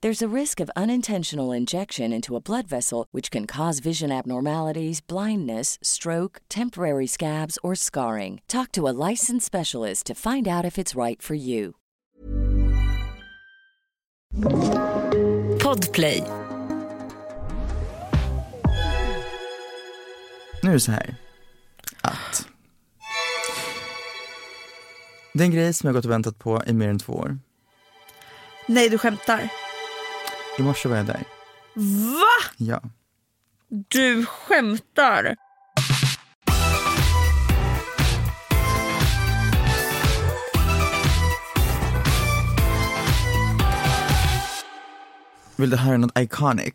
There's a risk of unintentional injection into a blood vessel, which can cause vision abnormalities, blindness, stroke, temporary scabs, or scarring. Talk to a licensed specialist to find out if it's right for you. Podplay. Nu är det så här att det är en grej som jag gått och väntat på i mer än två år. Nej, du skämtar. I morse var jag där. Va? Ja. Du skämtar? Vill du höra något iconic?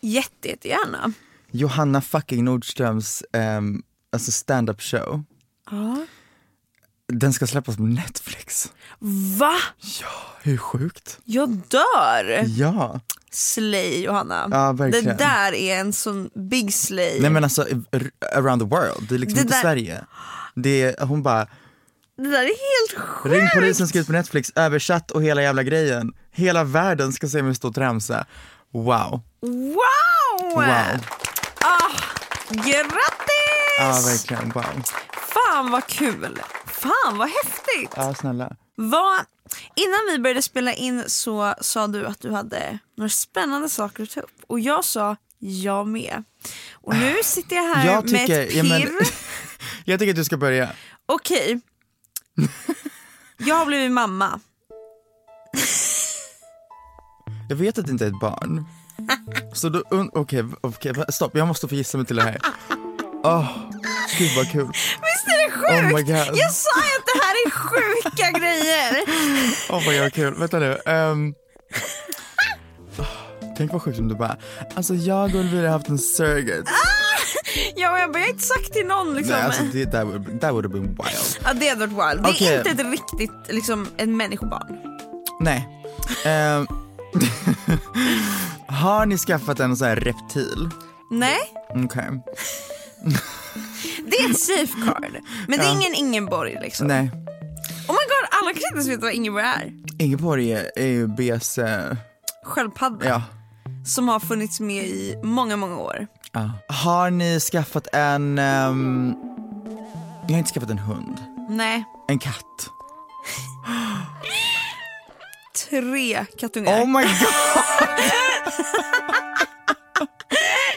Jätte, jättegärna. Johanna fucking Nordströms um, alltså stand-up show. Ja. Den ska släppas på Netflix. Va? Ja, hur sjukt? Jag dör! Ja. Slay Johanna. Ja, verkligen. Det där är en sån big slay. Nej men alltså around the world, det är liksom Det inte där- Sverige. Det är, hon bara, Det där är helt sjukt. ring polisen ska ut på Netflix, översatt och hela jävla grejen. Hela världen ska se mig stå och tramsa. Wow. Wow! Wow. Ah, grattis! Ja verkligen, wow. Fan vad kul. Fan vad häftigt. Ja snälla. Vad, innan vi började spela in så sa du att du hade några spännande saker att ta upp och jag sa jag med. Och nu sitter jag här Jag med ett tycker, ja, men, pirr. jag tycker att du ska börja. Okej. Jag har blivit mamma. Jag vet att det inte är ett barn. Så då, okej, va- stopp, jag måste få gissa mig till det här. Åh, gud vad kul. Visst är det sjukt? Oh my God. Jag sa ju att det här är sjuka grejer. Åh vad jag kul, vänta nu. Um, tänk vad sjukt om du bara, alltså jag och Elvira har haft en surrogate. Ja, men jag har inte sagt till någon liksom. Nej alltså det, that, would, that would have been wild. Ja, det hade varit wild. Det är inte ett riktigt liksom, en människobarn. Nej. Ehm, har ni skaffat en sån här reptil? Nej, Okej. Det är ett safeguard. Men det är ingen Ingeborg liksom. Nej. Oh my god, alla kanske inte ens vet vad Ingeborg är. Ingeborg är, ju BS, eh, Sköldpadda. ja. Som har funnits med i många, många år. ja. Har ni skaffat en, ehm, jag har inte skaffat en hund. Nej, En katt. tre kattungar. Oh my god!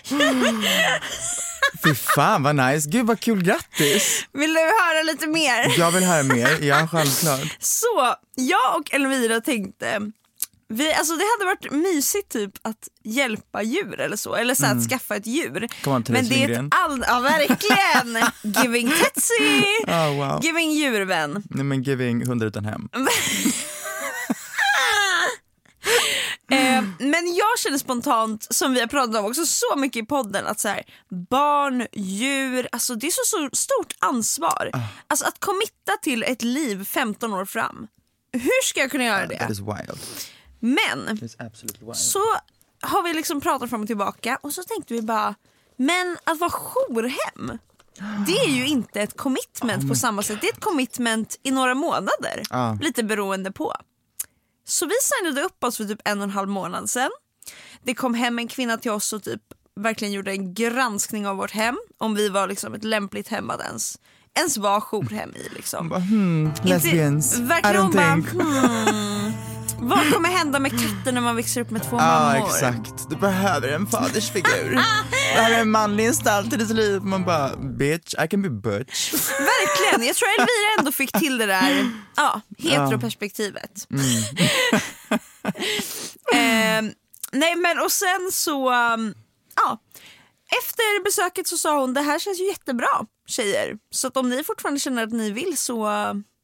Fy fan vad nice, gud vad kul, grattis! Vill du höra lite mer? Jag vill höra mer, ja självklart. Så jag och Elvira tänkte Vi, alltså det hade varit mysigt typ att hjälpa djur eller så, eller så här, att skaffa ett djur. On, Men det är ett all, ja verkligen, giving Tetsi, Oh, wow. giving djurvän. Nej men giving hundar utan hem. Eh, men jag känner spontant, som vi har pratat om också så mycket i podden, att så här, barn, djur, alltså det är så, så stort ansvar. Ah. Alltså att committa till ett liv 15 år fram. Hur ska jag kunna göra That det? is wild. Men That is absolutely wild. så har vi liksom pratat fram och tillbaka och så tänkte vi bara, men att vara jourhem, det är ju inte ett commitment på samma sätt. Det är ett commitment i några månader, Ja. lite beroende på. Så vi signade upp oss för typ en och en halv månad sedan. Det kom hem en kvinna till oss och typ verkligen gjorde en granskning av vårt hem. Om vi var liksom ett lämpligt hem att ens, ens vara jourhem i. Liksom. Bara, hmm, lesbians, I verkligen hon don't bara, think. hmm, vad kommer hända med katter när man växer upp med två Ja mammor? exakt, du behöver en fadersfigur. du behöver en manlig gestalt i ditt liv. Man bara, bitch, I can be butch. Verkligen, jag tror Elvira ändå fick till det där ja, heteroperspektivet. eh, nej men och sen så, um, ja. Efter besöket så sa hon det här känns ju jättebra tjejer. Så att om ni fortfarande känner att ni vill så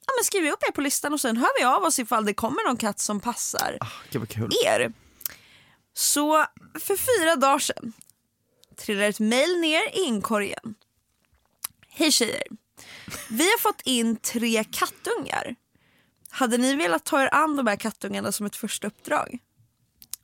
ja, men skriv upp er på listan och sen hör vi av oss ifall det kommer någon katt som passar Gud vad kul. er. Så för fyra dagar sedan trillar ett mejl ner i inkorgen. Hej tjejer. Vi har fått in tre kattungar. Hade ni velat ta er an de här kattungarna som ett första uppdrag?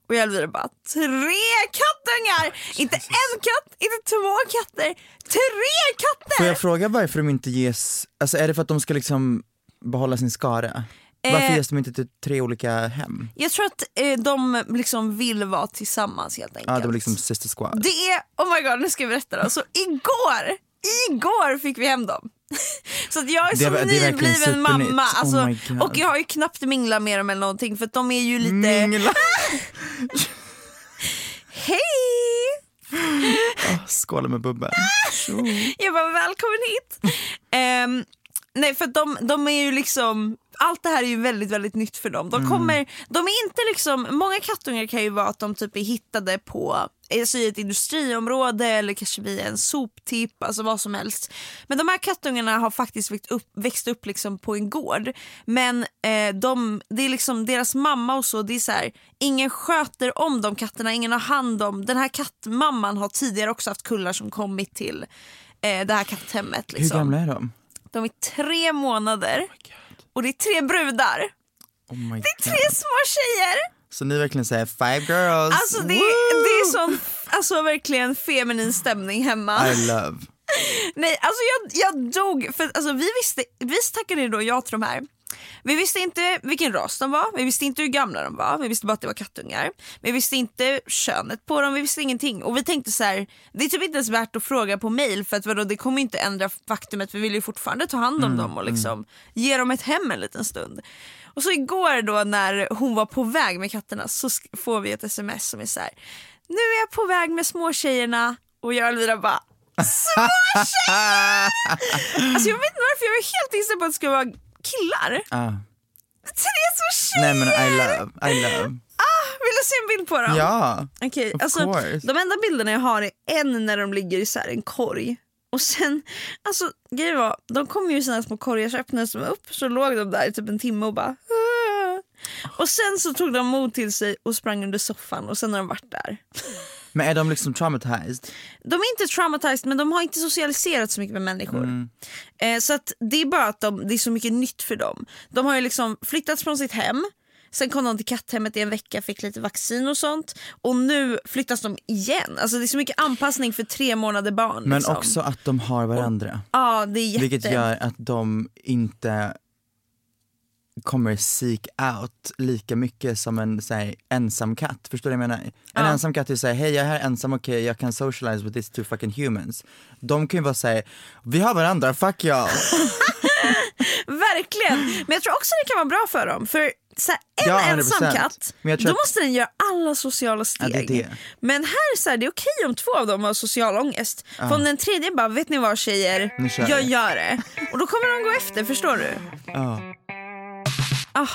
Och jag Elvira bara, tre kattungar! Inte en katt, inte två katter, tre katter! Får jag fråga varför de inte ges, alltså är det för att de ska liksom behålla sin skara? Varför Eh. ges de inte till tre olika hem? Jag tror att eh, de liksom vill vara tillsammans helt enkelt. Ja, det var liksom sister squad. Det är, oh my god nu ska jag berätta då. Så igår, igår fick vi hem dem. Så att jag är som är- är nybliven mamma. Oh Alltså, God. och jag har ju knappt minglat med dem eller någonting för de är ju lite, Mingla. hej! Skåla med bubbel. Jag bara välkommen hit. Ehm, nej för de, de är ju liksom allt det här är ju väldigt väldigt nytt för dem. De, kommer, de är inte liksom, många kattungar kan ju vara att de typ är hittade på alltså i ett industriområde eller kanske via en soptipp, alltså vad som helst. Men de här kattungarna har faktiskt växt upp, växt upp liksom på en gård. Men eh, de, det är liksom deras mamma och så, det är så här, ingen sköter om de katterna, ingen har hand om. Den här kattmamman har tidigare också haft kullar som kommit till eh, det här katthemmet. Hur Liksom. gamla är de? De är tre månader och det är tre brudar. Oh my Det är tre små tjejer. Så ni verkligen säger five girls? Alltså det, Woo! det är sån alltså verkligen feminin stämning hemma. I love. Nej, alltså jag, jag dog. För alltså vi visste, vi tackade då ja till de här. Vi visste inte vilken ras de var, vi visste inte hur gamla de var, vi visste bara att det var kattungar. Vi visste inte könet på dem, vi visste ingenting. Och vi tänkte så här, det är typ inte ens värt att fråga på mail för att vadå, det kommer inte ändra faktumet, vi vill ju fortfarande ta hand om dem och liksom ge dem ett hem en liten stund. Och så igår då när hon var på väg med katterna så får vi ett sms som är så här, nu är jag på väg med småtjejerna och jag och Elvira bara Alltså jag vet inte varför, jag var helt inställd på att det skulle vara killar. Ah. Tre små tjejer! Nej men I love, I love. Vill du se en bild på dem? Ja. Okej, of alltså, course. de enda bilderna jag har är en när de ligger i så här en korg. Och sen, alltså grejen var, de kom ju i här små korgar så öppnades de upp så låg de där i typ en timme och bara "Åh." Och sen så tog de mod till sig och sprang under soffan och sen har de varit där. Men är de liksom traumatized? De är inte traumatized men de har inte socialiserat så mycket med människor. Eh, så att det är bara att de, det är så mycket nytt för dem. De har ju liksom flyttats från sitt hem, sen kom de till katthemmet i en vecka, fick lite vaccin och sånt. Och nu flyttas de igen. Alltså det är så mycket anpassning för tre månader barn. Men liksom. också att de har varandra. Ja det är jätte... Vilket gör att de inte kommer seek out lika mycket som en så här, ensam katt. Förstår du vad jag menar? En Ja. ensam katt är såhär, hej jag är här ensam, okej jag kan socialize with these two fucking humans. De kan ju vara såhär, vi har varandra, fuck y'all. Verkligen! Men jag tror också det kan vara bra för dem. För så här, en Ja, 100%. ensam katt, då att- måste den göra alla sociala Ja, steg. det är det. Men här så här, det är okej om två av dem har social ångest. För om den tredje bara, vet ni vad tjejer, jag vi." gör det. Och då kommer de gå efter, förstår du? Ja. Ah.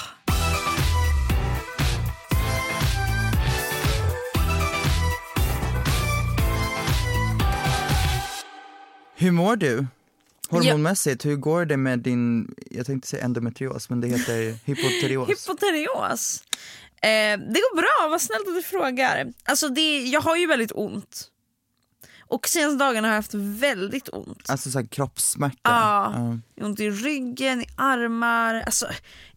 Hur mår du? Hormonmässigt, hur går det med din, jag tänkte säga endometrios men det heter hypoterios. hypoterios. Eh, det går bra, vad snällt att du frågar. Alltså det, jag har ju väldigt ont och senaste dagarna har jag haft väldigt ont. Alltså såhär kroppssmärta. Ja, Ja. ont i ryggen, i armar. Alltså,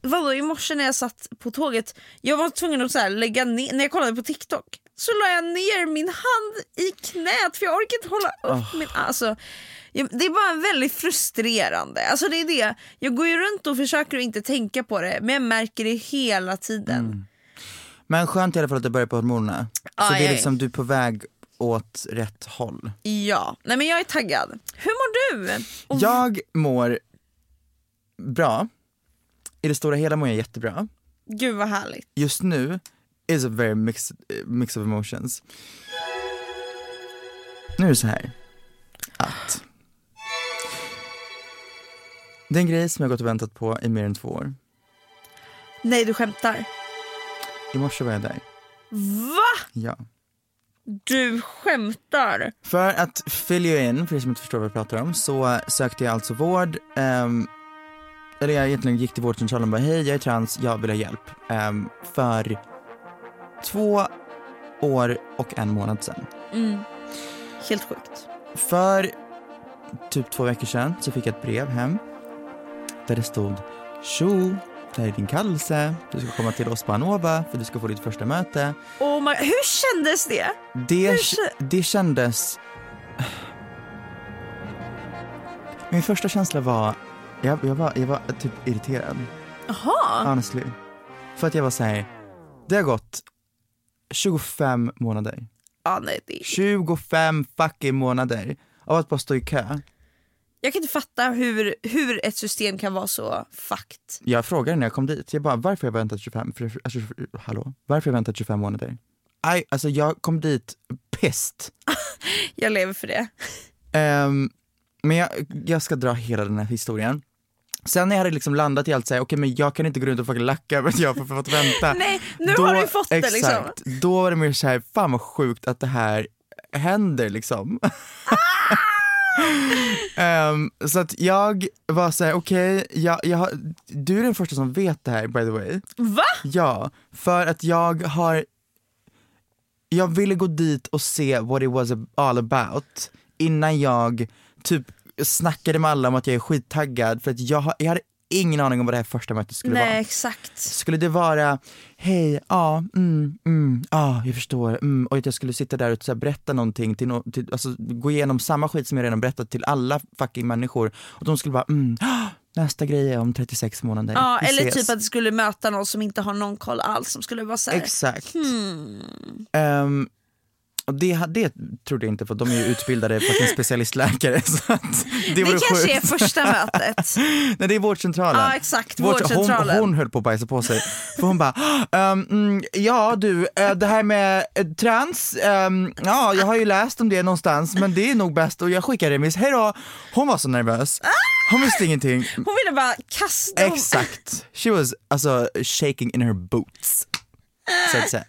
vadå, I morse när jag satt på tåget, jag var tvungen att så här, lägga ner, när jag kollade på TikTok så la jag ner min hand i knät för jag orkar inte hålla upp min... Alltså, det är bara väldigt frustrerande. Alltså det är det. Jag går ju runt och försöker att inte tänka på det men jag märker det hela tiden. Mm. Men skönt i alla fall att du börjar på hormonerna. Så Ja, det är- liksom, du är på väg åt rätt håll. Ja, nej men jag är taggad. Hur mår du? Och Jag mår bra. I det stora hela mår jag jättebra. Gud vad härligt. Just nu is a very mix, mix of emotions. Nu är det så här att det är en grej som jag gått och väntat på i mer än två år. Nej du skämtar. I morse var jag där. Va? Ja. Du skämtar? För att fill you in, för er som inte förstår vad jag pratar om, så sökte jag alltså vård. ehm, eller jag egentligen gick till vårdcentralen och bara hej jag är trans, jag vill ha hjälp. Ehm, för två år och en månad sedan. Mm. Helt sjukt. För typ två veckor sedan så fick jag ett brev hem där det stod Tjo, det här är din kallelse. Du ska komma till oss på Anova för du ska få ditt första möte. Oh my, hur kändes det? Det, Hur det kändes... Min första känsla var, jag, jag var, jag var typ irriterad, Jaha. honestly. För att jag var såhär, det har gått 25 månader. Ja, nej, det... 25 fucking månader av att bara stå i kö. Jag kan inte fatta hur, hur ett system kan vara så fucked. Jag frågade när jag kom dit, jag bara varför har jag väntat 25, för, alltså, hallå, varför har jag väntat 25 månader? Aj, alltså jag kom dit pissed. Jag lever för det. Ehm, men jag, jag ska dra hela den här historien. Sen när jag hade liksom landat i allt såhär, okej men jag kan inte gå runt och fucking lacka för att jag har fått vänta. Nej, nu har du fått det liksom. exakt, Då var det mer såhär, fan vad sjukt att det här händer liksom. Ehm, så att jag var såhär, okej, jag, jag, har- du är den första som vet det här by the way. Va? Ja, för att jag har Jag ville gå dit och se what it was all about innan jag typ snackade med alla om att jag är skittaggad för att jag, har- jag hade ingen aning om vad det här första mötet skulle Nej, vara. exakt. Skulle det vara, hej, ja, mm, mm, ja, jag förstår, mm, och att jag skulle sitta där och så berätta någonting, till, no, till, alltså gå igenom samma skit som jag redan berättat till alla fucking människor och de skulle bara, mm, ah, nästa grej är om 36 månader, Ja, Vi eller ses." typ att du skulle möta någon som inte har någon koll alls som skulle vara såhär, Exakt. hmm. Och det, det trodde jag inte för de är ju utbildade fucking specialistläkare så att det, Det kanske är sjukt. första mötet. Nej det är vårdcentralen. Ja exakt, Vård- vårdcentralen. Hon, hon höll på att bajsa på sig. För hon bara, mm, ja du, eh, det här med eh, trans, ehm, ja jag har ju läst om det någonstans men det är nog bäst och jag skickar remiss, hej då. Hon var så nervös. Hon visste ingenting. Hon ville bara kasta Exakt. She was alltså shaking in her boots. Så att säga.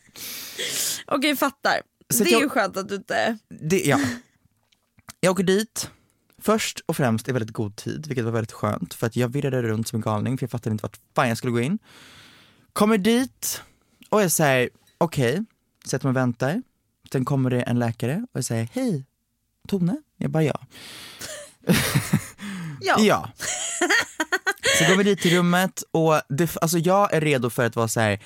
Okej fattar. Så det är ju jag- skönt att du inte... Det, ja. Jag åker dit, först och främst i väldigt god tid, vilket var väldigt skönt för att jag virrade runt som en galning för jag fattade inte vart fan jag skulle gå in. Kommer dit och jag säger okej, sätter mig och väntar. Sen kommer det en läkare och jag säger hej, Tone? Jag bara ja. Ja. Ja. Så går vi dit till rummet och det, alltså jag är redo för att vara så här.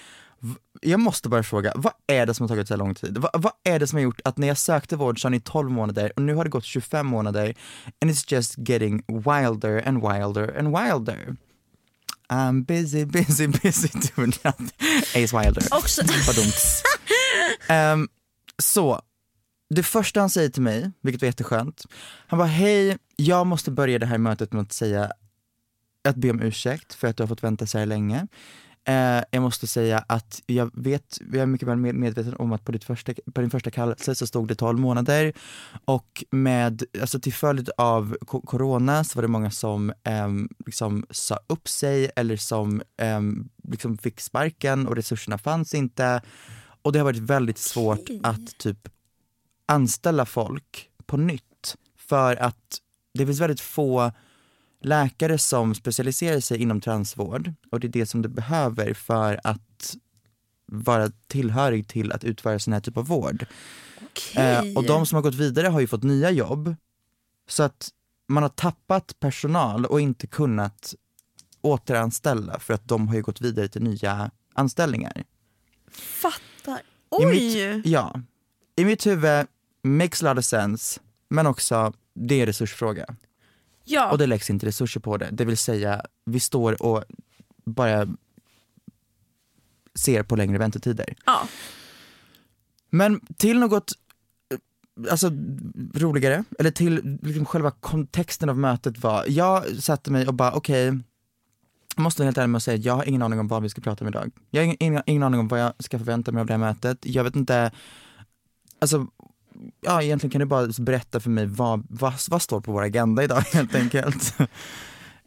Jag måste bara fråga, vad är det som har tagit så här lång tid? Va, vad är det som har gjort att när jag sökte vård sa ni 12 månader och nu har det gått 25 månader and it's just getting wilder and wilder and wilder. I'm busy, busy, busy doing nothing. Ace Wilder. Också, Badumts. Ehm, så, det första han säger till mig, vilket var jätteskönt, han bara hej, jag måste börja det här mötet med att säga, att be om ursäkt för att du har fått vänta så här länge. Eh, jag måste säga att jag vet, jag är mycket väl med- medveten om att på, ditt första, på din första kallelse så stod det 12 månader och med, alltså till följd av corona så var det många som ehm, liksom sa upp sig eller som ehm, liksom fick sparken och resurserna fanns inte. Och det har varit väldigt svårt att typ anställa folk på nytt för att det finns väldigt få läkare som specialiserar sig inom transvård och det är det som du behöver för att vara tillhörig till att utföra sån här typ av vård. Okej. Eh, och de som har gått vidare har ju fått nya jobb. Så att man har tappat personal och inte kunnat återanställa för att de har ju gått vidare till nya anställningar. Fattar. I Oj! mitt, ja. I mitt huvud makes a lot of sense, men också det är en resursfråga. Ja. Och det läggs inte resurser på det. Det vill säga, vi står och bara ser på längre väntetider. ja. Men till något eh, alltså, roligare, eller till liksom själva kontexten av mötet var, jag satte mig och bara okej, jag måste helt ärlig med att säga att jag har ingen aning om vad vi ska prata om idag. Jag har ingen, ingen, ingen aning om vad jag ska förvänta mig av det här mötet. Jag vet inte, alltså, ja egentligen kan du bara berätta för mig vad, vad, vad står på vår agenda idag helt enkelt.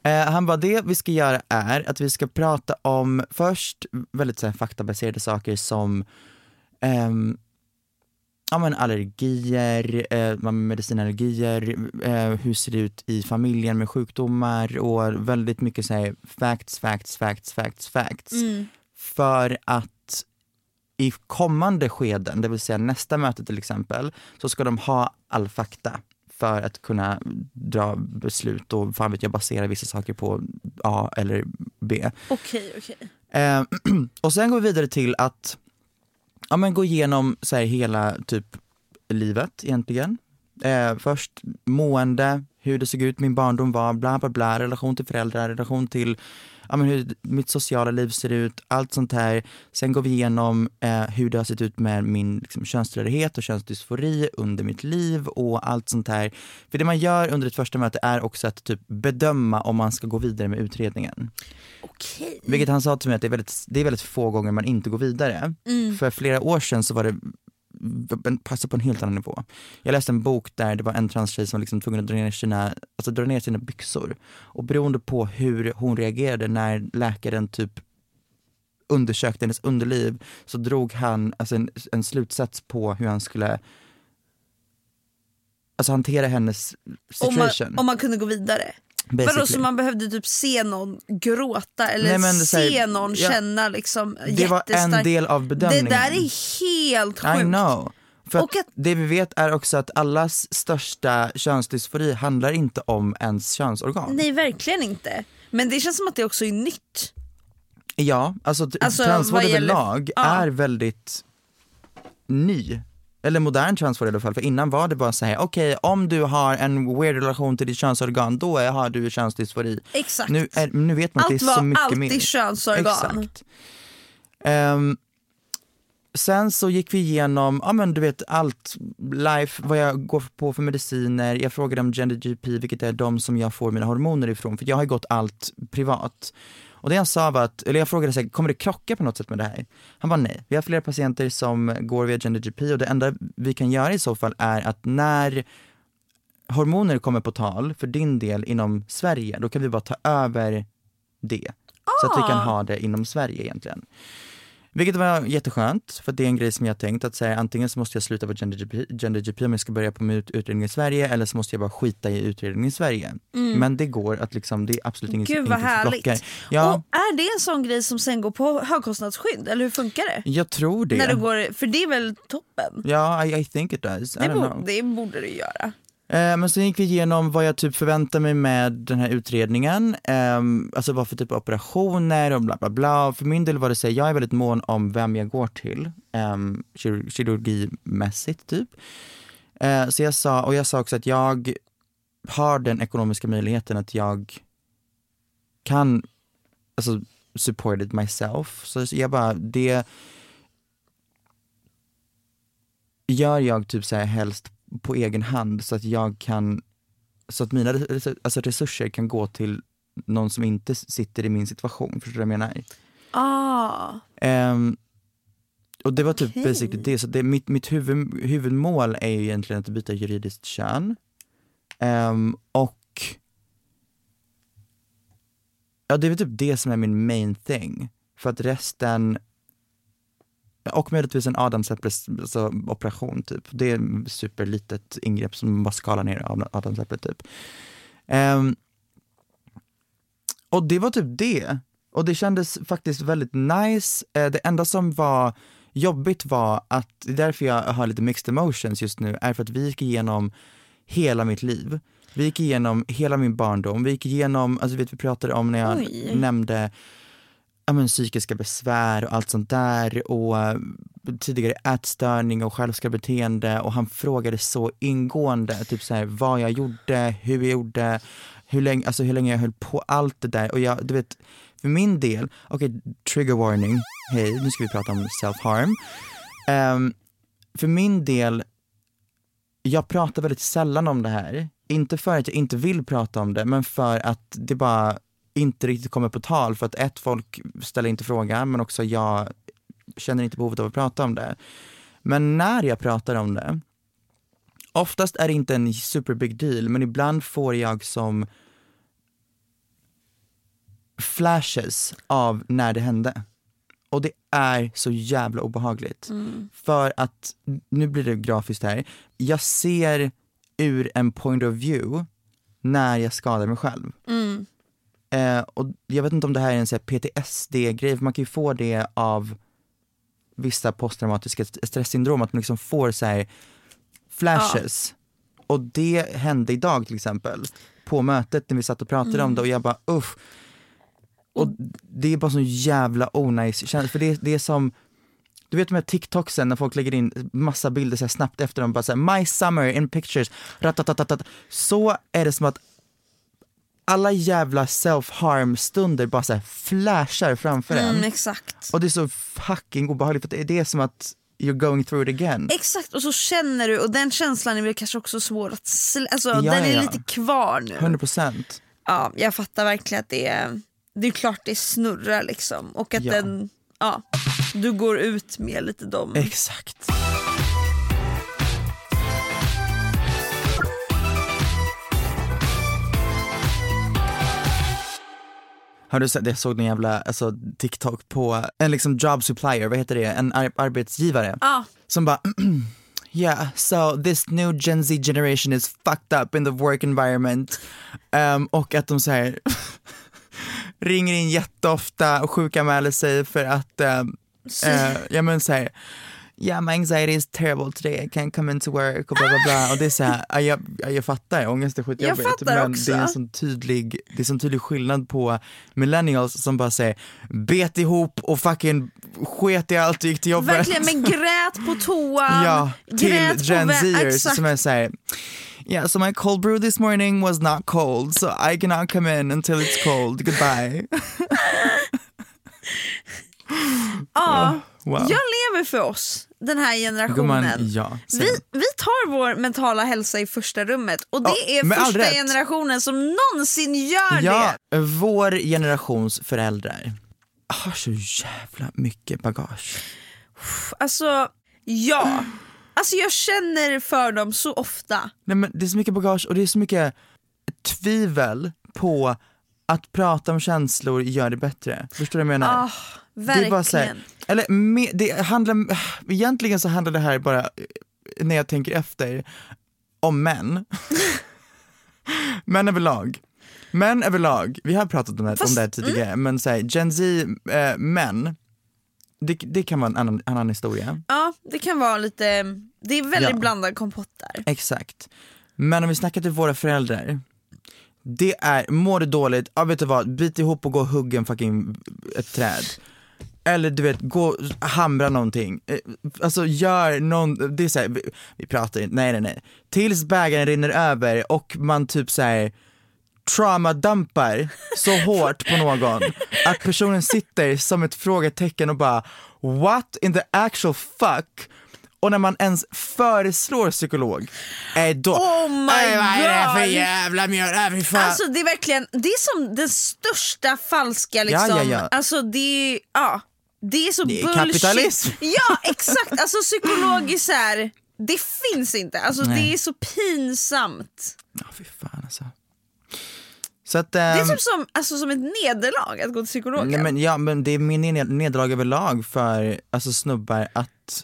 Eh, han bara, det vi ska göra är att vi ska prata om först väldigt så här, faktabaserade saker som ehm, ja, men allergier, eh, medicinallergier, eh, hur ser det ut i familjen med sjukdomar och väldigt mycket så här, facts, facts, facts, facts, facts. Mm. För att i kommande skeden, det vill säga nästa möte till exempel, så ska de ha all fakta för att kunna dra beslut och fan vet jag basera vissa saker på A eller B. Okej, okej. Eh, och sen går vi vidare till att ja, men gå igenom så här, hela typ livet egentligen. Eh, först mående, hur det såg ut, min barndom var, bla bla bla, relation till föräldrar, relation till ja, men hur mitt sociala liv ser ut, allt sånt här. Sen går vi igenom eh, hur det har sett ut med min liksom, könstillhörighet och könsdysfori under mitt liv och allt sånt här. För det man gör under ett första möte är också att typ bedöma om man ska gå vidare med utredningen. Okej. Vilket han sa till mig att det är väldigt, det är väldigt få gånger man inte går vidare. Mm. För flera år sedan så var det passade på en helt annan nivå. Jag läste en bok där det var en transtjej som var liksom tvungen att dra ner, sina, alltså dra ner sina byxor. Och beroende på hur hon reagerade när läkaren typ undersökte hennes underliv så drog han alltså en, en slutsats på hur han skulle alltså hantera hennes Om man, situation. om man kunde gå vidare? Vadå, så man behövde typ se någon gråta eller Nej, det se säger- någon ja, känna liksom det var en del av Det bedömningen. där är helt sjukt. I know. För att att- det vi vet är också att allas största könsdysfori handlar inte om ens könsorgan. Nej, verkligen inte. Men det känns som att det också är nytt. Ja, alltså, Alltså, transvård överlag Ja. är väldigt ny. Eller modern transvård i alla fall, för innan var det bara så här: okej om du har en weird relation till ditt könsorgan, då är, har du könsdysfori. Exakt. Nu, är, nu vet man att Allt det är så var mycket alltid mer. könsorgan. Exakt. Ehm, sen så gick vi igenom, ja men du vet allt, life, vad jag går på för mediciner, jag frågade om Gender GP, vilket är de som jag får mina hormoner ifrån, för jag har ju gått allt privat. Och det han sa var att, eller jag frågade här, kommer det krocka på något sätt med det här? Han var nej, vi har flera patienter som går via Gender GP och det enda vi kan göra i så fall är att när hormoner kommer på tal för din del inom Sverige, då kan vi bara ta över det. Så att vi kan ha det inom Sverige egentligen. Vilket var jätteskönt, för det är en grej som jag tänkt att säga antingen så måste jag sluta på Gender GP, Gender GP om jag ska börja på min ut- utredning i Sverige eller så måste jag bara skita i utredningen i Sverige. Men det går att liksom, det är absolut inget, Mm. Gud vad som blockar. Ja, Och är det en sån grej som sen går på högkostnadsskydd eller hur funkar det? jag tror det. När du går, för det är väl toppen? Ja, I, I think it does. Det, know. det borde du göra. Ehm, men sen gick vi igenom vad jag typ förväntar mig med den här utredningen, ehm, alltså vad för typ av operationer och bla bla bla. För min del var det så här, jag är väldigt mån om vem jag går till, ehm, kir- kirurgimässigt typ. Så jag sa, och jag sa också att jag har den ekonomiska möjligheten att jag kan, alltså support it myself. Så jag bara, det gör jag typ så här helst på egen hand så att jag kan, så att mina res- alltså resurser kan gå till någon som inte sitter i min situation, förstår du vad jag menar? Ah, Ehm, och det var typ Okej. basically det, så det, mitt, mitt huvud, huvudmål är ju egentligen att byta juridiskt kön. Ehm, och ja det är väl typ det som är min main thing. För att resten, och möjligtvis en adamsäpples alltså, operation typ. Det är ett superlitet ingrepp som bara skalar ner ad- adamsäpplet typ. Ehm, och det var typ det. Och det kändes faktiskt väldigt nice. Eh, det enda som var jobbigt var att, det är därför jag har lite mixed emotions just nu, är för att vi gick igenom hela mitt liv. Vi gick igenom hela min barndom, vi gick igenom, alltså vet vi pratade om när jag Oj. nämnde ja, men, psykiska besvär och allt sånt där och eh, tidigare ätstörning och självskadebeteende och han frågade så ingående, typ så här, vad jag gjorde, hur jag gjorde, hur länge, alltså hur länge jag höll på, allt det där och jag, du vet, för min del, okej, trigger warning, hej, nu ska vi prata om self-harm. Um, för min del, jag pratar väldigt sällan om det här. Inte för att jag inte vill prata om det, men för att det bara inte riktigt kommer på tal. För att ett, folk ställer inte frågan, men också jag känner inte behovet av att prata om det. Men när jag pratar om det, oftast är det inte en super big deal, men ibland får jag som flashes av när det hände. Och det är så jävla obehagligt. För att, nu blir det grafiskt här, jag ser ur en point of view när jag skadar mig själv. Eh, och jag vet inte om det här är en PTSD-grej, för man kan ju få det av vissa posttraumatiska st- stresssyndrom, att man liksom får så här flashes. Och det hände idag till exempel, på mötet när vi satt och pratade om det och jag bara uff. Och det är bara så jävla onajs känsla, för det, det är som du vet de här TikToksen när folk lägger in massa bilder så snabbt efter dem, bara såhär my summer in pictures, ratatatatat. Så är det som att alla jävla self-harm stunder bara så flashar framför en. Mm, exakt. Och det är så fucking obehagligt för det är, det som att you're going through it again. Exakt och så känner du och den känslan är väl kanske också svår att sl- alltså, Ja, den är ja. lite kvar nu. 100%. Ja, jag fattar verkligen att det är, det är klart det snurrar liksom och att Ja. den, ja, du går ut med lite dem. Exakt. Har du sett, jag såg en jävla alltså, TikTok på en liksom job supplier, vad heter det, en ar- arbetsgivare Ja. som bara Yeah, so this new Gen Z generation is fucked up in the work environment. Um, och att de så här ringer in jätteofta och sjukanmäler sig för att, um, uh, ja men såhär, yeah my anxiety is terrible today, I can't come into work och bla bla bla. Och det är såhär, ja, jag, ja, jag fattar, ångest är skitjobbigt. Jag men också. det är en sån tydlig, det är en sån tydlig skillnad på millennials som bara säger bet ihop och fucking sket i allt och gick till jobbet. Verkligen, men grät på toan. Ja, till grät Gen på vä- Zers som är såhär Yeah, so my cold brew this morning was not cold, so I cannot come in until it's cold. Goodbye. Ja, Wow. jag lever för oss, den här generationen. Gumman, ja. Vi, vi tar vår mentala hälsa i första rummet och det Ja, är första generationen som någonsin gör Ja, det. vår generations föräldrar har så jävla mycket bagage. Alltså, ja. Alltså jag känner för dem så ofta. Nej, men det är så mycket bagage och det är så mycket tvivel på att prata om känslor gör det bättre. Förstår du vad jag menar? Ah, verkligen. Det är bara så här, eller me, det handlar, egentligen så handlar det här bara, eh, när jag tänker efter, om män. män överlag. Män överlag, vi har pratat om det, om det här tidigare, men så här, Gen Z eh, män, det, det kan vara en annan, annan historia. Ja, det kan vara lite, det är väldigt Ja. blandad kompott där. Exakt. Men om vi snackar till våra föräldrar, det är, mår du dåligt, ja vet du vad, bit ihop och gå och hugga en fucking ett träd. Eller du vet, gå hamra någonting. Eh, Alltså gör någon, det är såhär, vi, vi pratar inte, nej nej nej. Tills bägaren rinner över och man typ såhär traumadampar så hårt på någon att personen sitter som ett frågetecken och bara what in the actual fuck? Och när man ens föreslår psykolog, eh, då, Oh my "Ey, vad är det för God." jävla mjöl? Alltså det är verkligen, det är som den största falska liksom, Ja, ja, ja. alltså det är, ja, det är så Det är bullshit. kapitalism. Ja exakt, alltså psykologiskt här, det finns inte, alltså Nej. det är så pinsamt. Ja, fy fan alltså. Så att, Det är ehm, typ som, alltså, som ett nederlag att gå till psykologen. Nej, men, ja, men det är min ned- nederlag överlag för alltså, snubbar att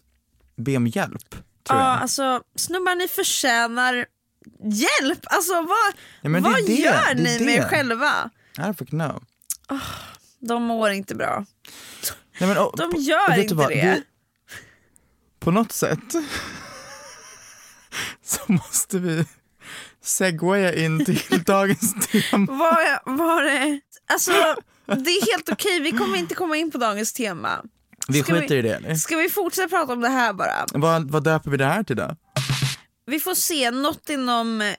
be om hjälp. Tror ja, jag. alltså snubbar ni förtjänar hjälp! Alltså vad, Ja, vad det, gör det ni med det. er själva? I don't fucking know. De mår inte bra. Nej, men, och, De gör inte vad? det. på något sätt så måste vi segwaya in till dagens tema. Vad var det? Alltså det är helt okej, vi kommer inte komma in på dagens tema. Vi Ska skiter vi- i det eller? Ska vi fortsätta prata om det här bara? Vad, vad döper vi det här till då? Vi får se, något inom... Eh,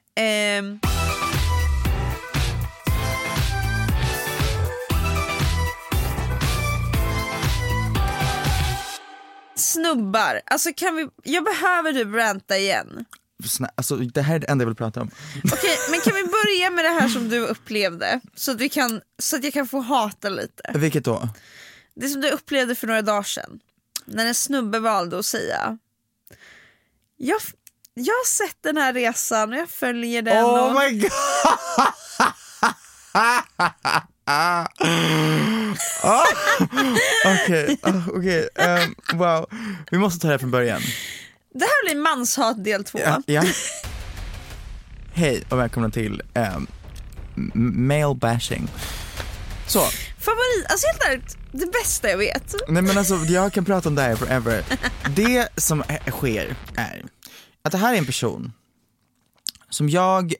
snubbar, alltså kan vi, jag behöver typ ranta igen. Snä, alltså, det här är det enda jag vill prata om. Okej, men kan vi börja med det här som du upplevde? Så att, vi kan, så att jag kan få hata lite. Vilket då? Det som du upplevde för några dagar sedan. När en snubbe valde att säga jag, jag har sett den här resan och jag följer den. Oh och... my god! Ah. Okej, ah, okej, ehm, wow. Vi måste ta det här från början. Det här blir manshat del två. Ja, ja. Hej och välkomna till um, male bashing. Så, Favorit, alltså helt ärligt, det bästa jag vet. nej men alltså jag kan prata om det här forever. Det som sker är att det här är en person som jag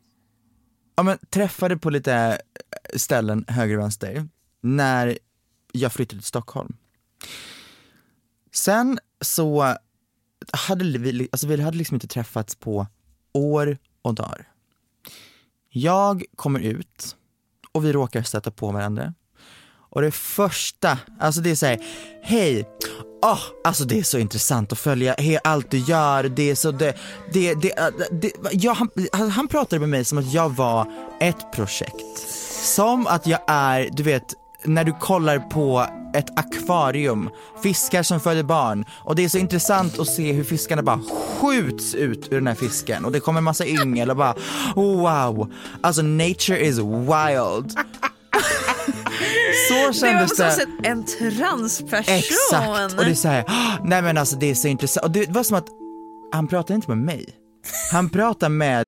ja, men, träffade på lite eh, ställen höger och vänster när jag flyttade till Stockholm. Sen så hade vi, alltså vi hade liksom inte träffats på år och dagar. Jag kommer ut och vi råkar stöta på varandra. Och det första, alltså det är såhär, hej, oh, alltså det är så intressant att följa he, allt du gör, det är så, det, det, det, äh, det ja, han, han- han pratade med mig som att jag var ett projekt. Som att jag är, du vet, när du kollar på ett akvarium, fiskar som föder barn och det är så intressant att se hur fiskarna bara skjuts ut ur den här fisken och det kommer massa yngel och bara wow, alltså nature is wild. Så Det var på kändes så det. sätt en transperson. Exakt, och det är såhär, ah, nej men alltså det är så intressant. Och det var som att han pratade inte med mig. Han pratar med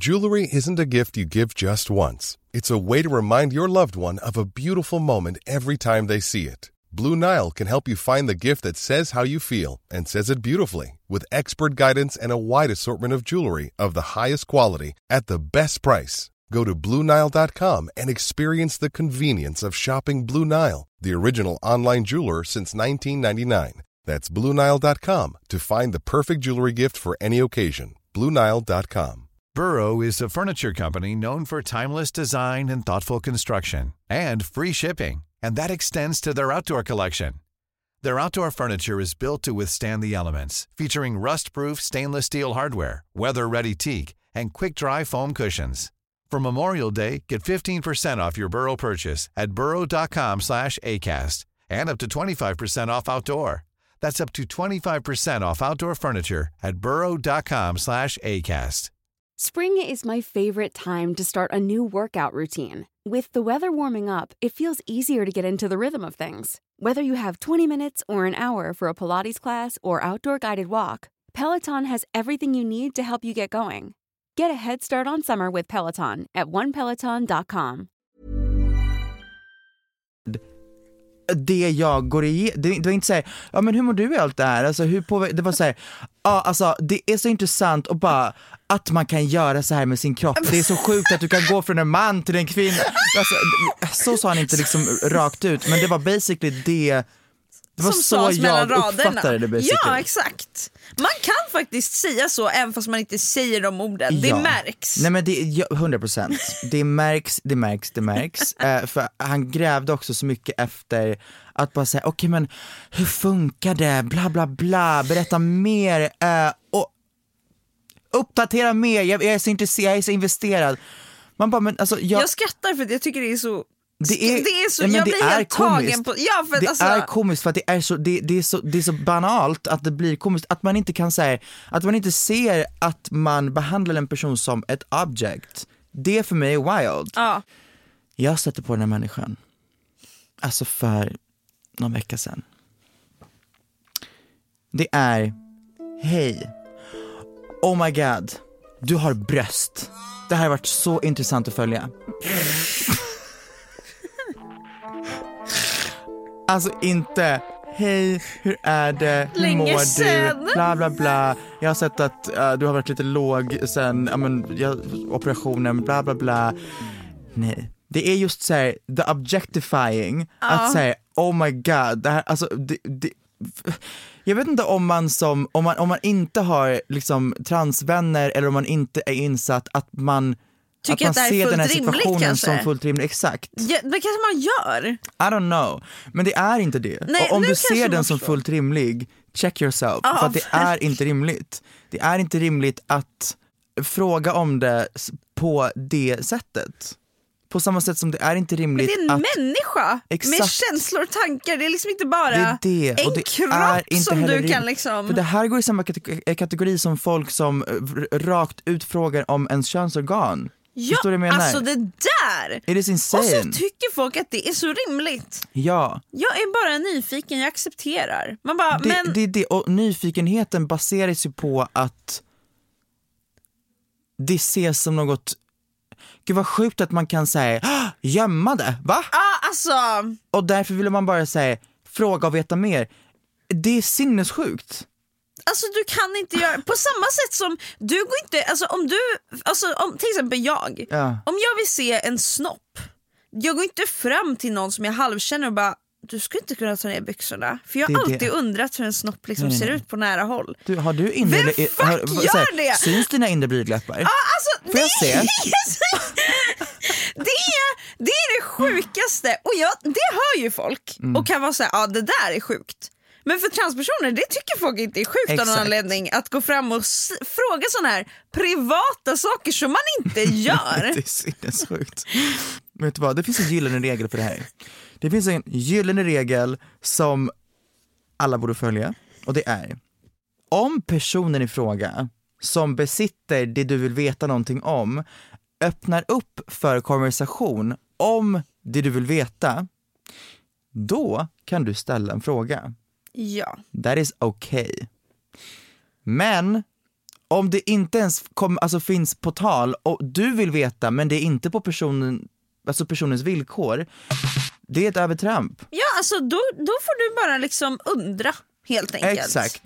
Jewelry isn't a gift you give just once. It's a way to remind your loved one of a beautiful moment every time they see it. Blue Nile can help you find the gift that says how you feel and says it beautifully with expert guidance and a wide assortment of jewelry of the highest quality at the best price. Go to BlueNile.com and experience the convenience of shopping Blue Nile, the original online jeweler since 1999. That's BlueNile.com to find the perfect jewelry gift for any occasion. BlueNile.com. Burrow is a furniture company known for timeless design and thoughtful construction and free shipping, and that extends to their outdoor collection. Their outdoor furniture is built to withstand the elements, featuring rust-proof stainless steel hardware, weather-ready teak, and quick-dry foam cushions. For Memorial Day, get 15% off your Burrow purchase at burrow.com slash ACAST and up to 25% off outdoor. That's up to 25% off outdoor furniture at burrow.com slash ACAST. Spring is my favorite time to start a new workout routine. With the weather warming up, it feels easier to get into the rhythm of things. Whether you have 20 minutes or an hour for a Pilates class or outdoor guided walk, Peloton has everything you need to help you get going. Get a head start on summer with Peloton at onepeloton.com. det jag går igenom, det, det var inte såhär, ja men hur mår du i allt det här? Alltså hur påverkar, det var såhär, ja alltså det är så intressant och bara att man kan göra så här med sin kropp, det är så sjukt att du kan gå från en man till en kvinna. Alltså, så sa han inte liksom rakt ut, men det var basically det, det var som så sades mellan raderna. det basically. Ja exakt. Man kan faktiskt säga så även fast man inte säger de orden. Det Ja. märks. Nej men det, ja, 100%. Det märks, det märks, det märks. Eh, för han grävde också så mycket efter att bara säga, okej men hur funkar det, bla bla bla, berätta mer. eh, och uppdatera mer, jag, jag, är så intresserad, jag är så investerad. Man bara, men alltså jag, Jag skrattar för att jag tycker det är så... det är, det är så ja, jag det blir är helt tagen på... Ja, för det alltså, är komiskt för att det är, så, det, det, är så, det är så banalt att det blir komiskt, att man inte kan säga, att man inte ser att man behandlar en person som ett object. Det för mig är wild. ja. Jag stötte på den här människan, alltså för någon vecka sedan. Det är, hej. Oh my god, du har bröst. Det här har varit så intressant att följa. Alltså inte, hej, hur är det, hur Länge mår sen. du, bla bla bla. Jag har sett att eh, du har varit lite låg sen ja, men, jag, operationen, bla bla bla. Nej, det är just så här, the objectifying, att säga oh my god, det här, alltså det, det, jag vet inte om man som, om man, om man inte har liksom transvänner eller om man inte är insatt att man Tycker att att man är ser den här situationen kanske? som fullt rimlig, exakt. Ja, det kanske man gör. I don't know. Men det är inte det. Nej, och om du ser den som fullt rimlig, check yourself. Ja, för att det är inte rimligt. Det är inte rimligt att fråga om det på det sättet. På samma sätt som det är inte Men rimligt det är en att människa med Exakt. känslor och tankar. Det är liksom inte bara det är det. en det kropp som du kan liksom... För det här går i samma kate- kategori som folk som rakt ut frågar om ens könsorgan. Ja, Förstår du vad jag menar? alltså det där! It is Och så insane. tycker folk att det är så rimligt. ja. Jag är bara nyfiken, jag accepterar. Man bara, Det, men det är det, och nyfikenheten baseras ju på att det ses som något, gud vad sjukt att man kan säga "Ah, gömma det, va? ah, alltså, Och därför vill man bara säga fråga och veta mer. Det är sinnessjukt. Alltså du kan inte göra, på samma sätt som du går inte, alltså om du, alltså om till exempel jag, Ja. om jag vill se en snopp, jag går inte fram till någon som jag halvkänner och bara du skulle inte kunna ta ner byxorna. För jag har är det. alltid undrat hur en snopp liksom Nej, nej, ser nej. ut på nära håll. Du, har du inre, Vem fuck har- gör så här, det? Syns dina inre blygdläppar? Ja, alltså, Får jag se? det, är, det är det sjukaste och jag, det hör ju folk Mm. och kan vara såhär, ja det där är sjukt. Men för transpersoner, det tycker folk inte är sjukt av någon Exakt. anledning att gå fram och fråga sådana här privata saker som man inte gör. Det är sinnessjukt. Vet du vad, det finns en gyllene regel för det här. Det finns en gyllene regel som alla borde följa och det är om personen i fråga som besitter det du vill veta någonting om öppnar upp för konversation om det du vill veta, då kan du ställa en fråga. Ja. That is okay. Men om det inte ens kom, alltså finns på tal och du vill veta men det är inte på personen, alltså personens villkor, det är ett övertramp. ja, alltså då, då får du bara liksom undra helt enkelt. Exakt.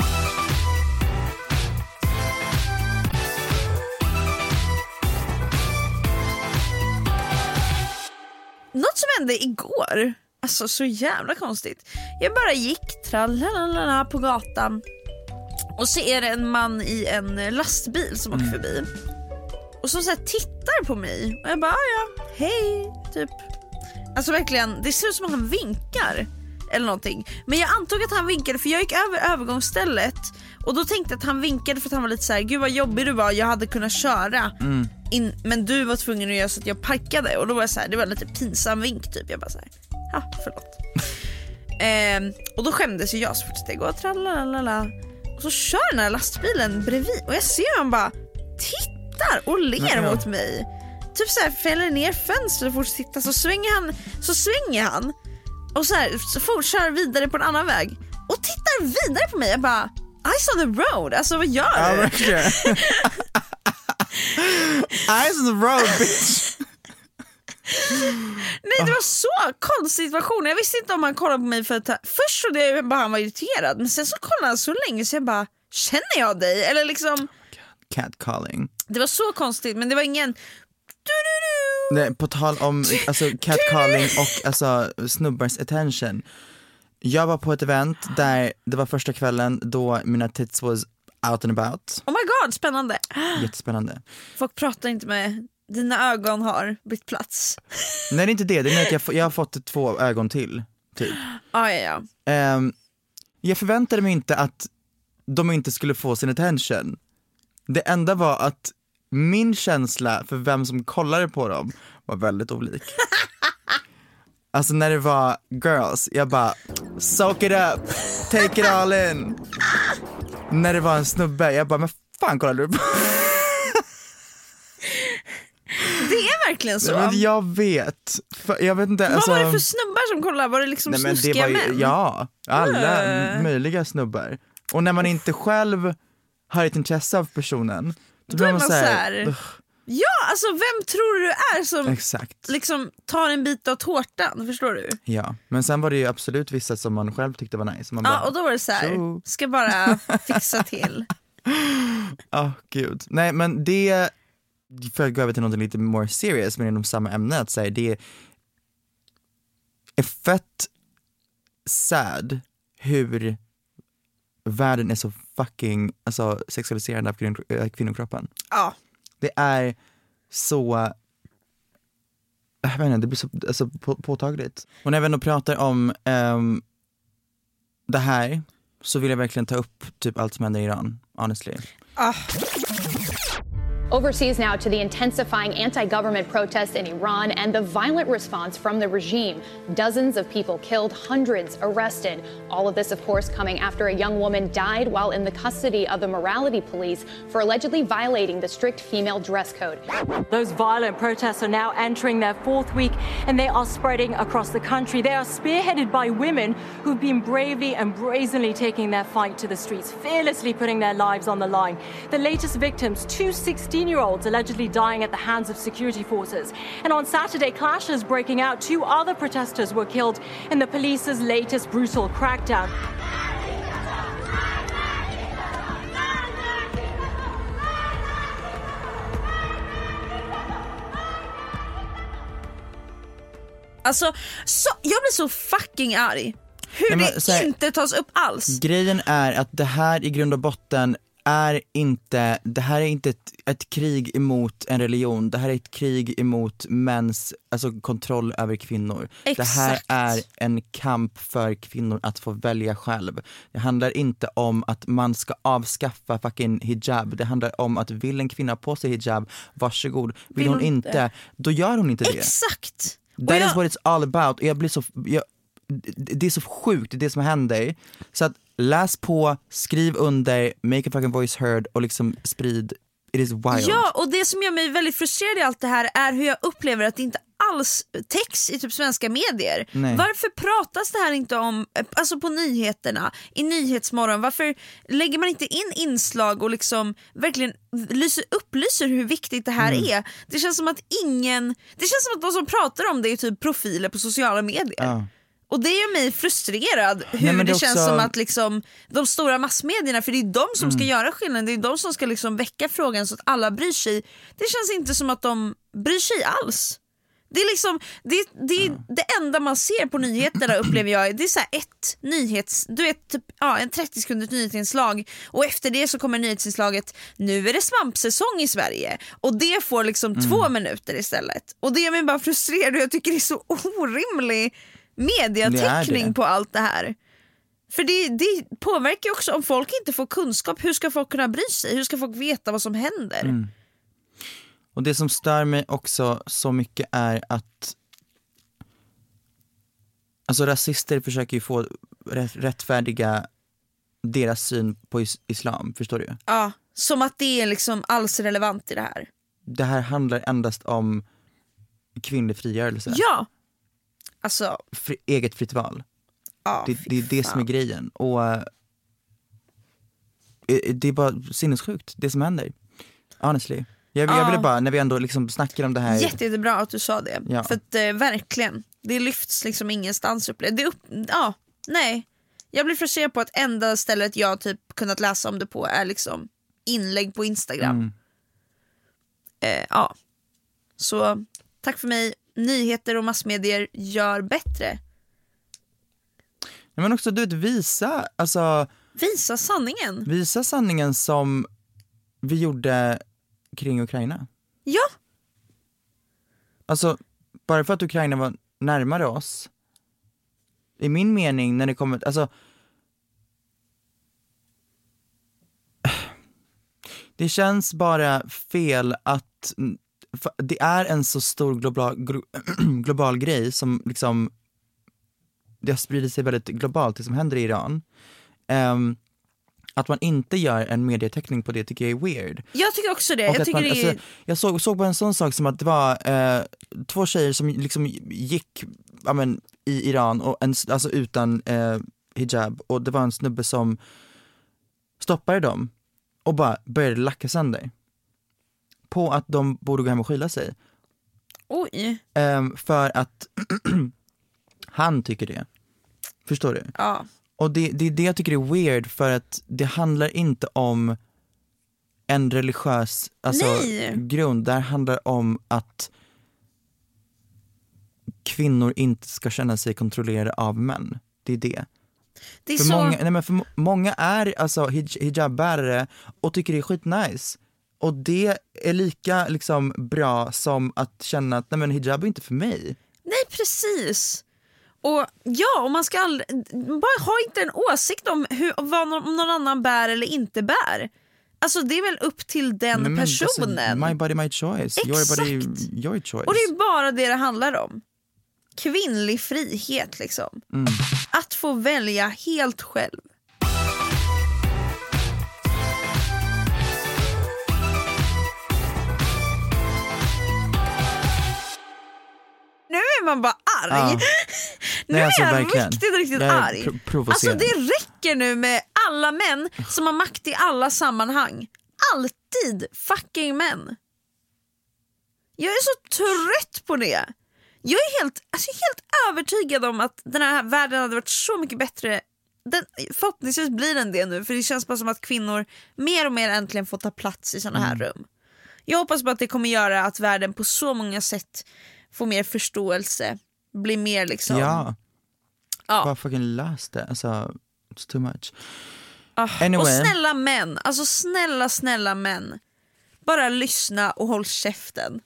Något som hände igår, alltså så jävla konstigt. Jag bara gick tralalala på gatan och så är det en man i en lastbil som åker förbi. Och som så tittar på mig och jag bara "Ah, ja, hej, typ. Alltså verkligen, det ser ut som att han vinkar eller någonting. Men jag antog att han vinkade för jag gick över övergångsstället och då tänkte jag att han vinkade för att han var lite så här: gud vad jobbig du var, jag hade kunnat köra. In, men du var tvungen att göra så att jag parkade och då var jag så här, det var en lite pinsam vink typ. Jag bara så här, ja förlåt. Ehm, och då skämdes ju jag så fort jag går tralalala. Och så kör den här lastbilen bredvid och jag ser hur han bara tittar och ler Ja. mot mig. Typ så här fäller ner fönstret och fortsätter titta så svänger han, så svänger han och så, här, så fort kör vidare på en annan väg och tittar vidare på mig. Jag bara Eyes on the road, alltså vad gör Ja, du? verkligen. Eyes on the road bitch. Nej det var så konstig situation, jag visste inte om han kollade på mig för att först trodde jag bara han var irriterad men sen så kollade han så länge så jag bara känner jag dig? Eller liksom Catcalling. Det var så konstigt men det var ingen. Nej, på tal om alltså, catcalling och alltså, snubbars attention. Jag var på ett event där det var första kvällen då mina tits was out and about. Oh my god, spännande. Jättespännande. Folk pratar inte med, dina ögon har bytt plats. Nej det är inte det, det är att jag, jag har fått två ögon till. Typ. Ah, ja, ja. Ehm, jag förväntade mig inte att de inte skulle få sin attention. Det enda var att min känsla för vem som kollade på dem var väldigt olik. Alltså när det var girls, jag bara soak it up, take it all in. När det var en snubbe, jag bara men fan kollar du på? Det är verkligen så. Men jag vet, för, jag vet inte. Vad Alltså, var det för snubbar som kollade? Var det liksom nej, men det snuskiga var ju, män? Ja, alla Äh. möjliga snubbar. Och när man inte själv har ett intresse av personen. Då blir är man så här. Ja, alltså vem tror du är som Exakt. liksom tar en bit av tårtan, förstår du? Ja, men sen var det ju absolut vissa som man själv tyckte var nice. Man Ja, bara, och då var det så här, "Tjo." ska bara fixa till. Ja, gud. Nej men det, för att gå över till något lite more serious men inom samma ämne, att säga det är fett sad hur världen är så fucking alltså, sexualiserande av kvinn- äh, kvinnokroppen. Ja, Det är så jag vet inte, det blir så alltså, på, påtagligt. Och när vi ändå pratar om ehm, det här så vill jag verkligen ta upp typ allt som händer i Iran, honestly. Overseas now to the intensifying anti government protests in Iran and the violent response from the regime. Dozens of people killed, hundreds arrested. All of this, of course, coming after a young woman died while in the custody of the morality police for allegedly violating the strict female dress code. Those violent protests are now entering their fourth week and they are spreading across the country. They are spearheaded by women who've been bravely and brazenly taking their fight to the streets, fearlessly putting their lives on the line. The latest victims, two 16 year olds allegedly dying at the hands of security forces. And on Saturday, clashes breaking out. Two other protesters were killed in the police's latest brutal crackdown. alltså så, jag blir så fucking arg. Hur Nej, men det här- inte tas upp alls. Grejen är att det här i grund och botten är inte, det här är inte ett, ett krig emot en religion, det här är ett krig emot mäns alltså, kontroll över kvinnor. Det här Exakt. är en kamp för kvinnor att få välja själv. Det handlar inte om att man ska avskaffa fucking hijab, det handlar om att vill en kvinna på sig hijab, varsågod. Vill, Vill hon hon inte, då gör hon inte det. Exakt. That jag- is what it's all about. Och Jag blir så, jag, det är så sjukt, det som händer. Så att läs på, skriv under, make a fucking voice heard och liksom sprid, it is wild. Ja, och det som gör mig väldigt frustrerad i allt det här är hur jag upplever att det inte alls täcks i typ svenska medier. Nej. Varför pratas det här inte om, alltså på nyheterna, i Nyhetsmorgon, varför lägger man inte in inslag och liksom verkligen lyser, upplyser hur viktigt det här Mm. är? Det känns som att ingen, det känns som att de som pratar om det är typ profiler på sociala medier. Ja. Och det gör mig frustrerad hur Nej, det, det känns också- som att liksom, de stora massmedierna, för det är de som ska Mm. göra skillnaden, det är de som ska liksom väcka frågan så att alla bryr sig. Det känns inte som att de bryr sig alls. Det är liksom, det, det, det enda man ser på nyheterna upplever jag, det är så ett nyhets, du vet typ, ja, en 30 sekunders nyhetsinslag och efter det så kommer nyhetsinslaget nu är det svampsäsong i Sverige och det får liksom Mm. två minuter istället. Och det gör mig bara frustrerad och jag tycker det är så orimlig mediatäckning det. på allt det här. För det, det påverkar ju också om folk inte får kunskap, hur ska folk kunna bry sig? Hur ska folk veta vad som händer? Mm. Och det som stör mig också så mycket är att Alltså rasister försöker ju få rätt, rättfärdiga deras syn på is- islam, förstår du? Ja, som att det är liksom alls relevant i det här. Det här handlar endast om kvinnlig frigörelse, Ja! Alltså, Fri, eget fritt val. ja, Det, det är det som är grejen. Och eh, det är bara sinnessjukt, det som händer. Honestly. Jag, jag Ja. ville bara, när vi ändå liksom snackar om det här. Jätte, jättebra att du sa det. Ja. För att eh, verkligen, det lyfts liksom ingenstans upp. Det upp, ja, nej. Jag blir frustrerad på att enda stället jag typ kunnat läsa om det på är liksom inlägg på Instagram. Mm. Eh, ja. Så tack för mig. Nyheter och massmedier gör bättre. Ja, men också du vet, visa, alltså, Visa sanningen. visa sanningen som vi gjorde kring Ukraina. Ja, Alltså, bara för att Ukraina var närmare oss, i min mening när det kommer, alltså Det känns bara fel att det är en så stor global, glo- global grej som liksom det har spridit sig väldigt globalt, det som händer i Iran. Ehm, att man inte gör en medieteckning på det tycker jag är weird. jag tycker också det. Och Jag, tycker man, det är... alltså, jag såg, såg på en sån sak som att det var eh, två tjejer som liksom gick ja, men, i Iran och en, alltså utan eh, hijab och det var en snubbe som stoppade dem och bara började lacka sönder. På att de borde gå hem och skylla sig. Oj. Ehm, för att han tycker det. Förstår du? Ja. Och det, det är det jag tycker är weird för att det handlar inte om en religiös alltså, Nej. grund. Det här handlar om att kvinnor inte ska känna sig kontrollerade av män. Det är det. Det är För, så... många, nej men för må- många är alltså hij- hijabbärare och tycker det är skitnice. Och det är lika liksom bra som att känna att nej men hijab är inte för mig. Nej precis. Och ja, och man ska aldrig, bara ha inte en åsikt om hur, vad någon, om någon annan bär eller inte bär. Alltså det är väl upp till den Nej, alltså, personen. my body my choice, your body Exakt. your choice. Och det är bara det det handlar om. Kvinnlig frihet liksom. Mm. Att få välja helt själv. Nu är man bara arg. Ja. Nu Nej, är alltså, jag verkligen. riktigt, riktigt Jag arg. alltså det räcker nu med alla män som har makt i alla sammanhang. Alltid fucking män. Jag är så trött på det. Jag är helt, alltså helt övertygad om att den här världen hade varit så mycket bättre. Den, förhoppningsvis blir den det nu för det känns bara som att kvinnor mer och mer äntligen får ta plats i såna här Mm. rum. Jag hoppas på att det kommer göra att världen på så många sätt får mer förståelse, blir mer liksom... Ja, Ja. bara fucking lös det. Alltså, it's too much. Ah, Anyway. Och snälla män, alltså snälla snälla män. Bara lyssna och håll käften.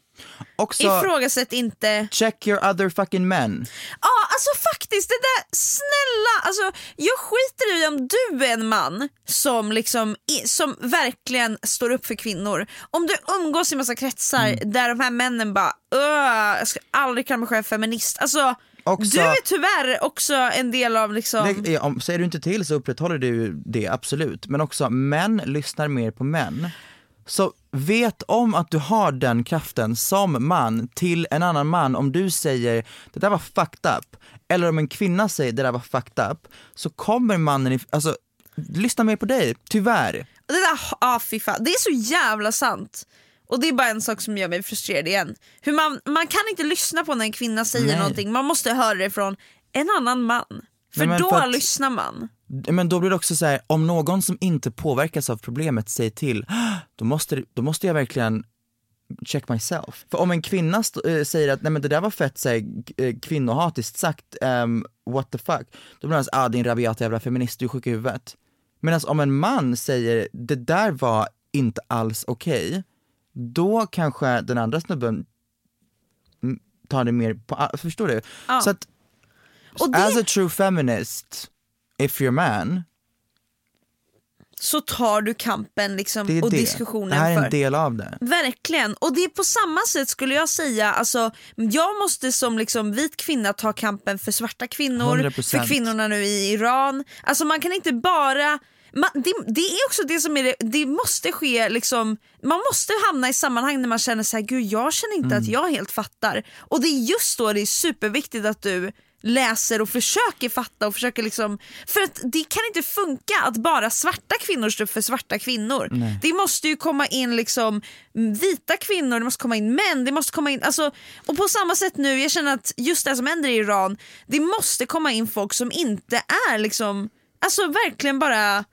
Också, Ifrågasätt inte... check your other fucking men. Ja alltså faktiskt det där, snälla, alltså, jag skiter i om du är en man som, liksom, som verkligen står upp för kvinnor. Om du umgås i massa kretsar Mm. där de här männen bara "Öh, jag ska aldrig kalla mig själv feminist. Alltså, Också- du är tyvärr också en del av liksom... Det, om, säger du inte till så upprätthåller du det, absolut. Men också, män lyssnar mer på män. Så vet om att du har den kraften som man till en annan man, om du säger det där var fucked up, eller om en kvinna säger det där var fucked up, så kommer mannen, alltså lyssna mer på dig, tyvärr. Det där, ah, fy fan. det är så jävla sant. Och det är bara en sak som gör mig frustrerad igen. Hur man, man kan inte lyssna på när en kvinna säger Nej. någonting, man måste höra det från en annan man. För Nej, då för att- lyssnar man. Men då blir det också så här, om någon som inte påverkas av problemet säger till, då måste, då måste jag verkligen check myself. För om en kvinna eh, säger att nej men det där var fett så här, eh, kvinnohatiskt sagt, ehm, what the fuck, då blir man så ah din rabiata jävla feminist, du är sjuk i huvudet. Medan om en man säger det där var inte alls okej, då kanske den andra snubben tar det mer på förstår du? Ja. Så att, det- as a true feminist, if you're man, Så tar du kampen liksom, det är och det. diskussionen det här är för. en del av det. Verkligen, och det är på samma sätt skulle jag säga, alltså, jag måste som liksom vit kvinna ta kampen för svarta kvinnor, 100%. för kvinnorna nu i Iran. Alltså man kan inte bara man, det, det är också det som är det, det måste ske liksom, man måste hamna i sammanhang när man känner så här, gud jag känner inte att jag helt fattar. Och det är just då det är superviktigt att du läser och försöker fatta och försöker liksom, för att det kan inte funka att bara svarta kvinnor står för svarta kvinnor. Det måste ju komma in liksom vita kvinnor, det måste komma in män, det måste komma in, alltså, och på samma sätt nu, jag känner att just det som händer i Iran, det måste komma in folk som inte är liksom, alltså verkligen bara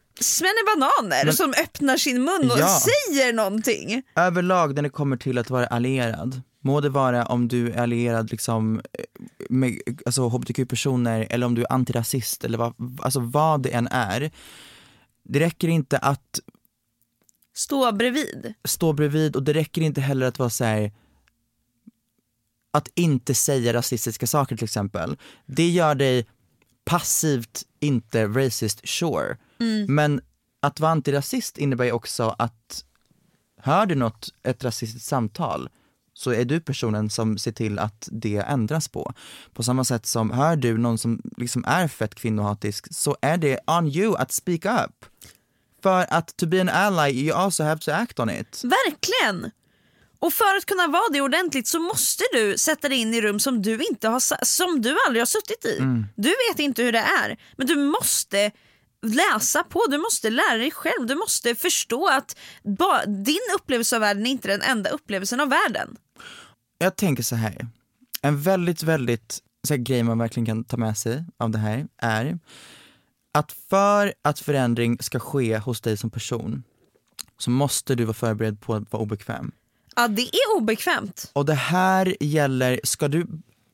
bananer Men- som öppnar sin mun och Ja. säger någonting. Överlag när det kommer till att vara allierad, må det vara om du är allierad liksom eh, med alltså, hbtq-personer eller om du är antirasist eller vad, alltså, vad det än är. Det räcker inte att Stå bredvid. stå bredvid och det räcker inte heller att vara så här att inte säga rasistiska saker till exempel. Det gör dig passivt inte racist, sure. Men att vara antirasist innebär ju också att hör du något, ett rasistiskt samtal, så är du personen som ser till att det ändras på. På samma sätt som hör du någon som liksom är fett kvinnohatisk så är det on you att speak up. För att to be an ally you also have to act on it. Verkligen! Och för att kunna vara det ordentligt så måste du sätta dig in i rum som du, inte har, som du aldrig har suttit i. Mm. Du vet inte hur det är, men du måste läsa på, du måste lära dig själv. Du måste förstå att ba, din upplevelse av världen är inte den enda upplevelsen av världen. Jag tänker så här. en väldigt, väldigt så här, grej man verkligen kan ta med sig av det här är att för att förändring ska ske hos dig som person så måste du vara förberedd på att vara obekväm. Ja, det är obekvämt. Och det här gäller, ska du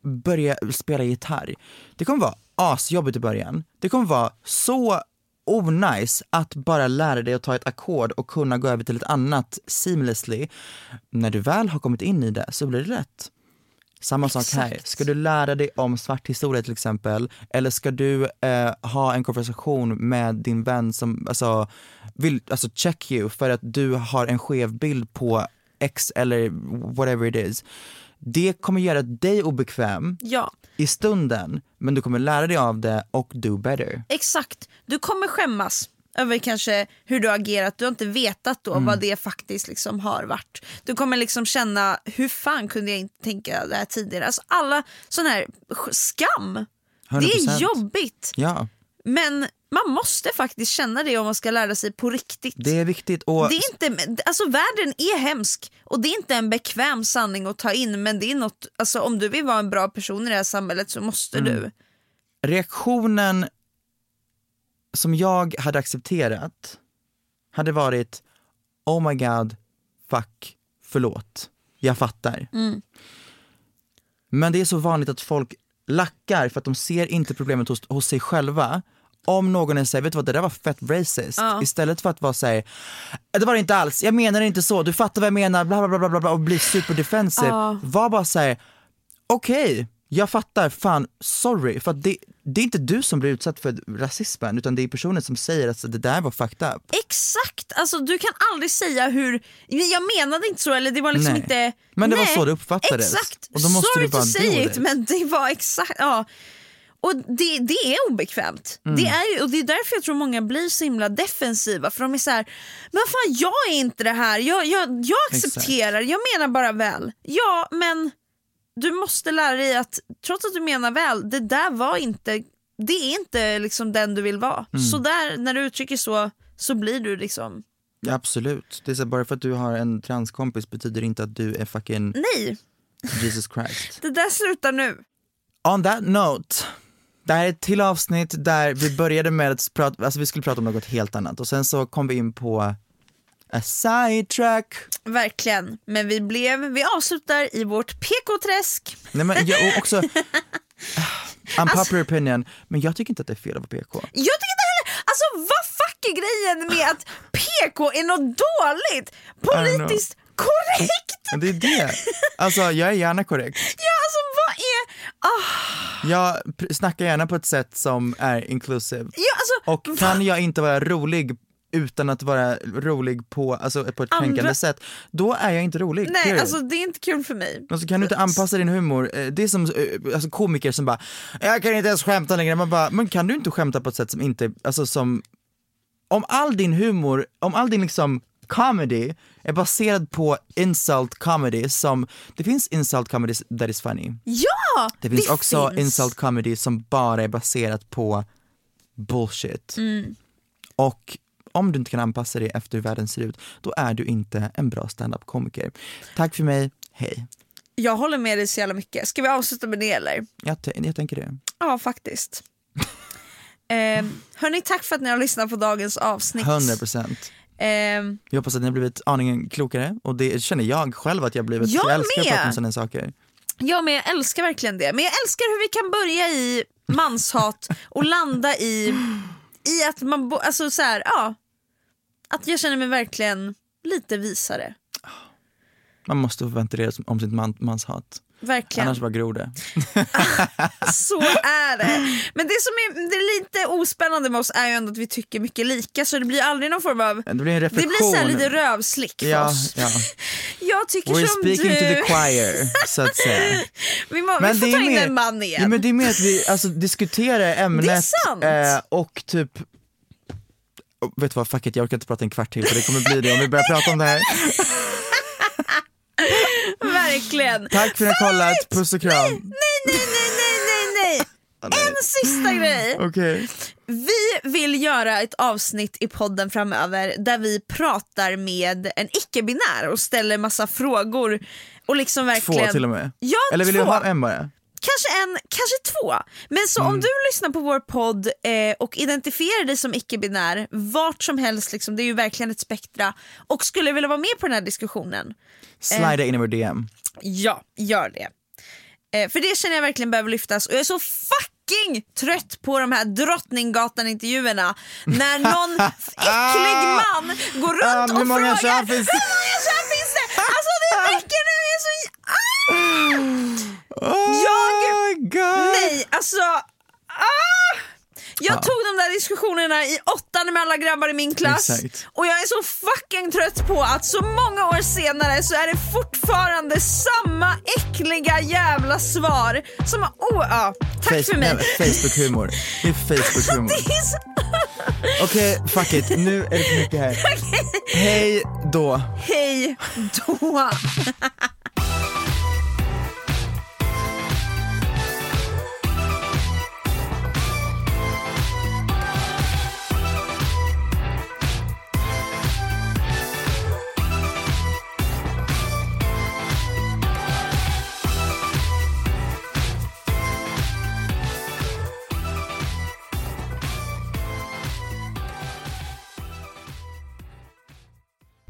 börja spela gitarr, det kommer vara asjobbigt i början. Det kommer vara så onajs att bara lära dig att ta ett ackord och kunna gå över till ett annat seamlessly. När du väl har kommit in i det så blir det lätt. Samma sak här. Ska du lära dig om svart historia till exempel, eller ska du eh, ha en konversation med din vän som alltså, vill alltså check you för att du har en skev bild på X eller whatever it is. Det kommer göra dig obekväm Ja, i stunden, men du kommer lära dig av det och do better. exakt. Du kommer skämmas över kanske hur du har agerat. Du har inte vetat då Mm. vad det faktiskt liksom har varit. Du kommer liksom känna, hur fan kunde jag inte tänka det här tidigare? Alltså alla sån här sk- skam. Det 100%. är jobbigt. Ja, Men man måste faktiskt känna det om man ska lära sig på riktigt. det är viktigt. Och Det är inte, alltså världen är hemsk och det är inte en bekväm sanning att ta in men det är något, alltså om du vill vara en bra person i det här samhället så måste Mm. du. reaktionen som jag hade accepterat hade varit Oh my god, fuck, förlåt, jag fattar. Men det är så vanligt att folk lackar för att de ser inte problemet hos, hos sig själva. Om någon säger, vet du vad det där var fett racist. Istället för att vara såhär, det var det inte alls, jag menar inte så, du fattar vad jag menar, bla bla bla bla, bla och bli superdefensive. Var bara såhär, okej, jag fattar, fan sorry. För att det, det är inte du som blir utsatt för rasismen utan det är personen som säger att det där var fucked up. Exakt, alltså du kan aldrig säga hur, jag menade inte så eller det var liksom Nej. inte Men det var Nej, så det uppfattades. Exakt, Och då måste sorry du bara to say it. men det var exakt, ja. Och det, det är obekvämt. Mm. Det är, och det är därför jag tror många blir så himla defensiva för de är så här, men fan jag är inte det här, jag, jag, jag accepterar, jag menar bara väl. Ja men du måste lära dig att trots att du menar väl, det där var inte, det är inte liksom den du vill vara. Mm. Så där, när du uttrycker så, så blir du liksom, Ja, absolut. Det är så, bara för att du har en transkompis betyder inte att du är fucking nej, Jesus Christ. det där slutar nu. On that note, det här är ett till avsnitt där vi började med att prata, alltså vi skulle prata om något helt annat och sen så kom vi in på a sidetrack. Verkligen, men vi blev, vi avslutar i vårt PK-träsk. Nej men jag, och också, unpopular opinion, men jag tycker inte att det är fel att vara PK. Jag tycker inte heller, alltså vad fuck är grejen med att PK är något dåligt? Politiskt korrekt? Det är det. Alltså jag är gärna korrekt. Ja alltså är, ah, Jag snackar gärna på ett sätt som är inclusive. ja alltså Och kan jag inte vara rolig utan att vara rolig på, alltså på ett Andra- kränkande sätt, då är jag inte rolig. nej period. alltså det är inte kul för mig. Och så kan du inte anpassa din humor, Eh, det är som eh, alltså komiker som bara “jag kan inte ens skämta längre”, man bara “men kan du inte skämta på ett sätt som inte, alltså som, om all din humor, om all din liksom comedy är baserad på insult comedy som, det finns insult comedy that is funny, Ja! det finns också insult comedy som bara är baserat på bullshit. Mm. Och om du inte kan anpassa dig efter hur världen ser ut, då är du inte en bra stand-up komiker. Tack för mig, hej. Jag håller med dig så jävla mycket. Ska vi avsluta med det eller? Jag, jag tänker det. Ja faktiskt. eh, hörni, tack för att ni har lyssnat på dagens avsnitt. 100 procent. Eh, Jag hoppas att ni har blivit aningen klokare och det känner jag själv att jag har blivit. Jag jag älskar att med. prata om sådana saker. Ja men jag älskar verkligen det. Men jag älskar hur vi kan börja i manshat och landa i, i att man, alltså så här, ja. Att jag känner mig verkligen lite visare. Man måste få ventilera om sitt man, manshat. Verkligen. Annars bara gror det. Så är det. Men det som är, det är lite ospännande med oss är ju ändå att vi tycker mycket lika så det blir aldrig någon form av Det blir en det reflektion. blir så här lite rövslick för ja, oss. ja. Jag tycker We're som speaking du. to the choir, så att säga. Vi, må, Men vi får det ta är in mer- en man igen. Ja, men det är mer att vi alltså, diskuterar ämnet eh, och typ Oh, vet du vad, fuck it, jag orkar inte prata en kvart till för det kommer bli det om vi börjar prata om det här. Verkligen. Tack för att ni har kollat, puss och kram. Nej, nej, nej, nej, nej, nej. En sista grej! Okej. Vi vill göra ett avsnitt i podden framöver där vi pratar med en icke-binär och ställer massa frågor. Och liksom verkligen... Två till och med. Ja, Eller vill två. du ha en bara? Kanske en, kanske två. Men så Mm. om du lyssnar på vår podd eh, och identifierar dig som icke-binär, vart som helst, liksom, det är ju verkligen ett spektra, och skulle vilja vara med på den här diskussionen, Slida in i vår DM. ja, gör det. Eh, för det känner jag verkligen behöver lyftas och jag är så fucking trött på de här Drottninggatan-intervjuerna när någon äcklig man går runt Ah, hur och många frågar finns hur det?" många kön finns det? Alltså det räcker nu, jag är så... Ah! Jag... Oh my god! Nej, alltså... Ah! Jag tog de där diskussionerna i åttan med alla grabbar i min klass Exakt. och jag är så fucking trött på att så många år senare så är det fortfarande samma äckliga jävla svar som... Oh, ja, tack för mig. Facebook-humor. Det är Facebook-humor. Det är så... Okej, fuck it. Nu är det för mycket här. Hej då. Hej då!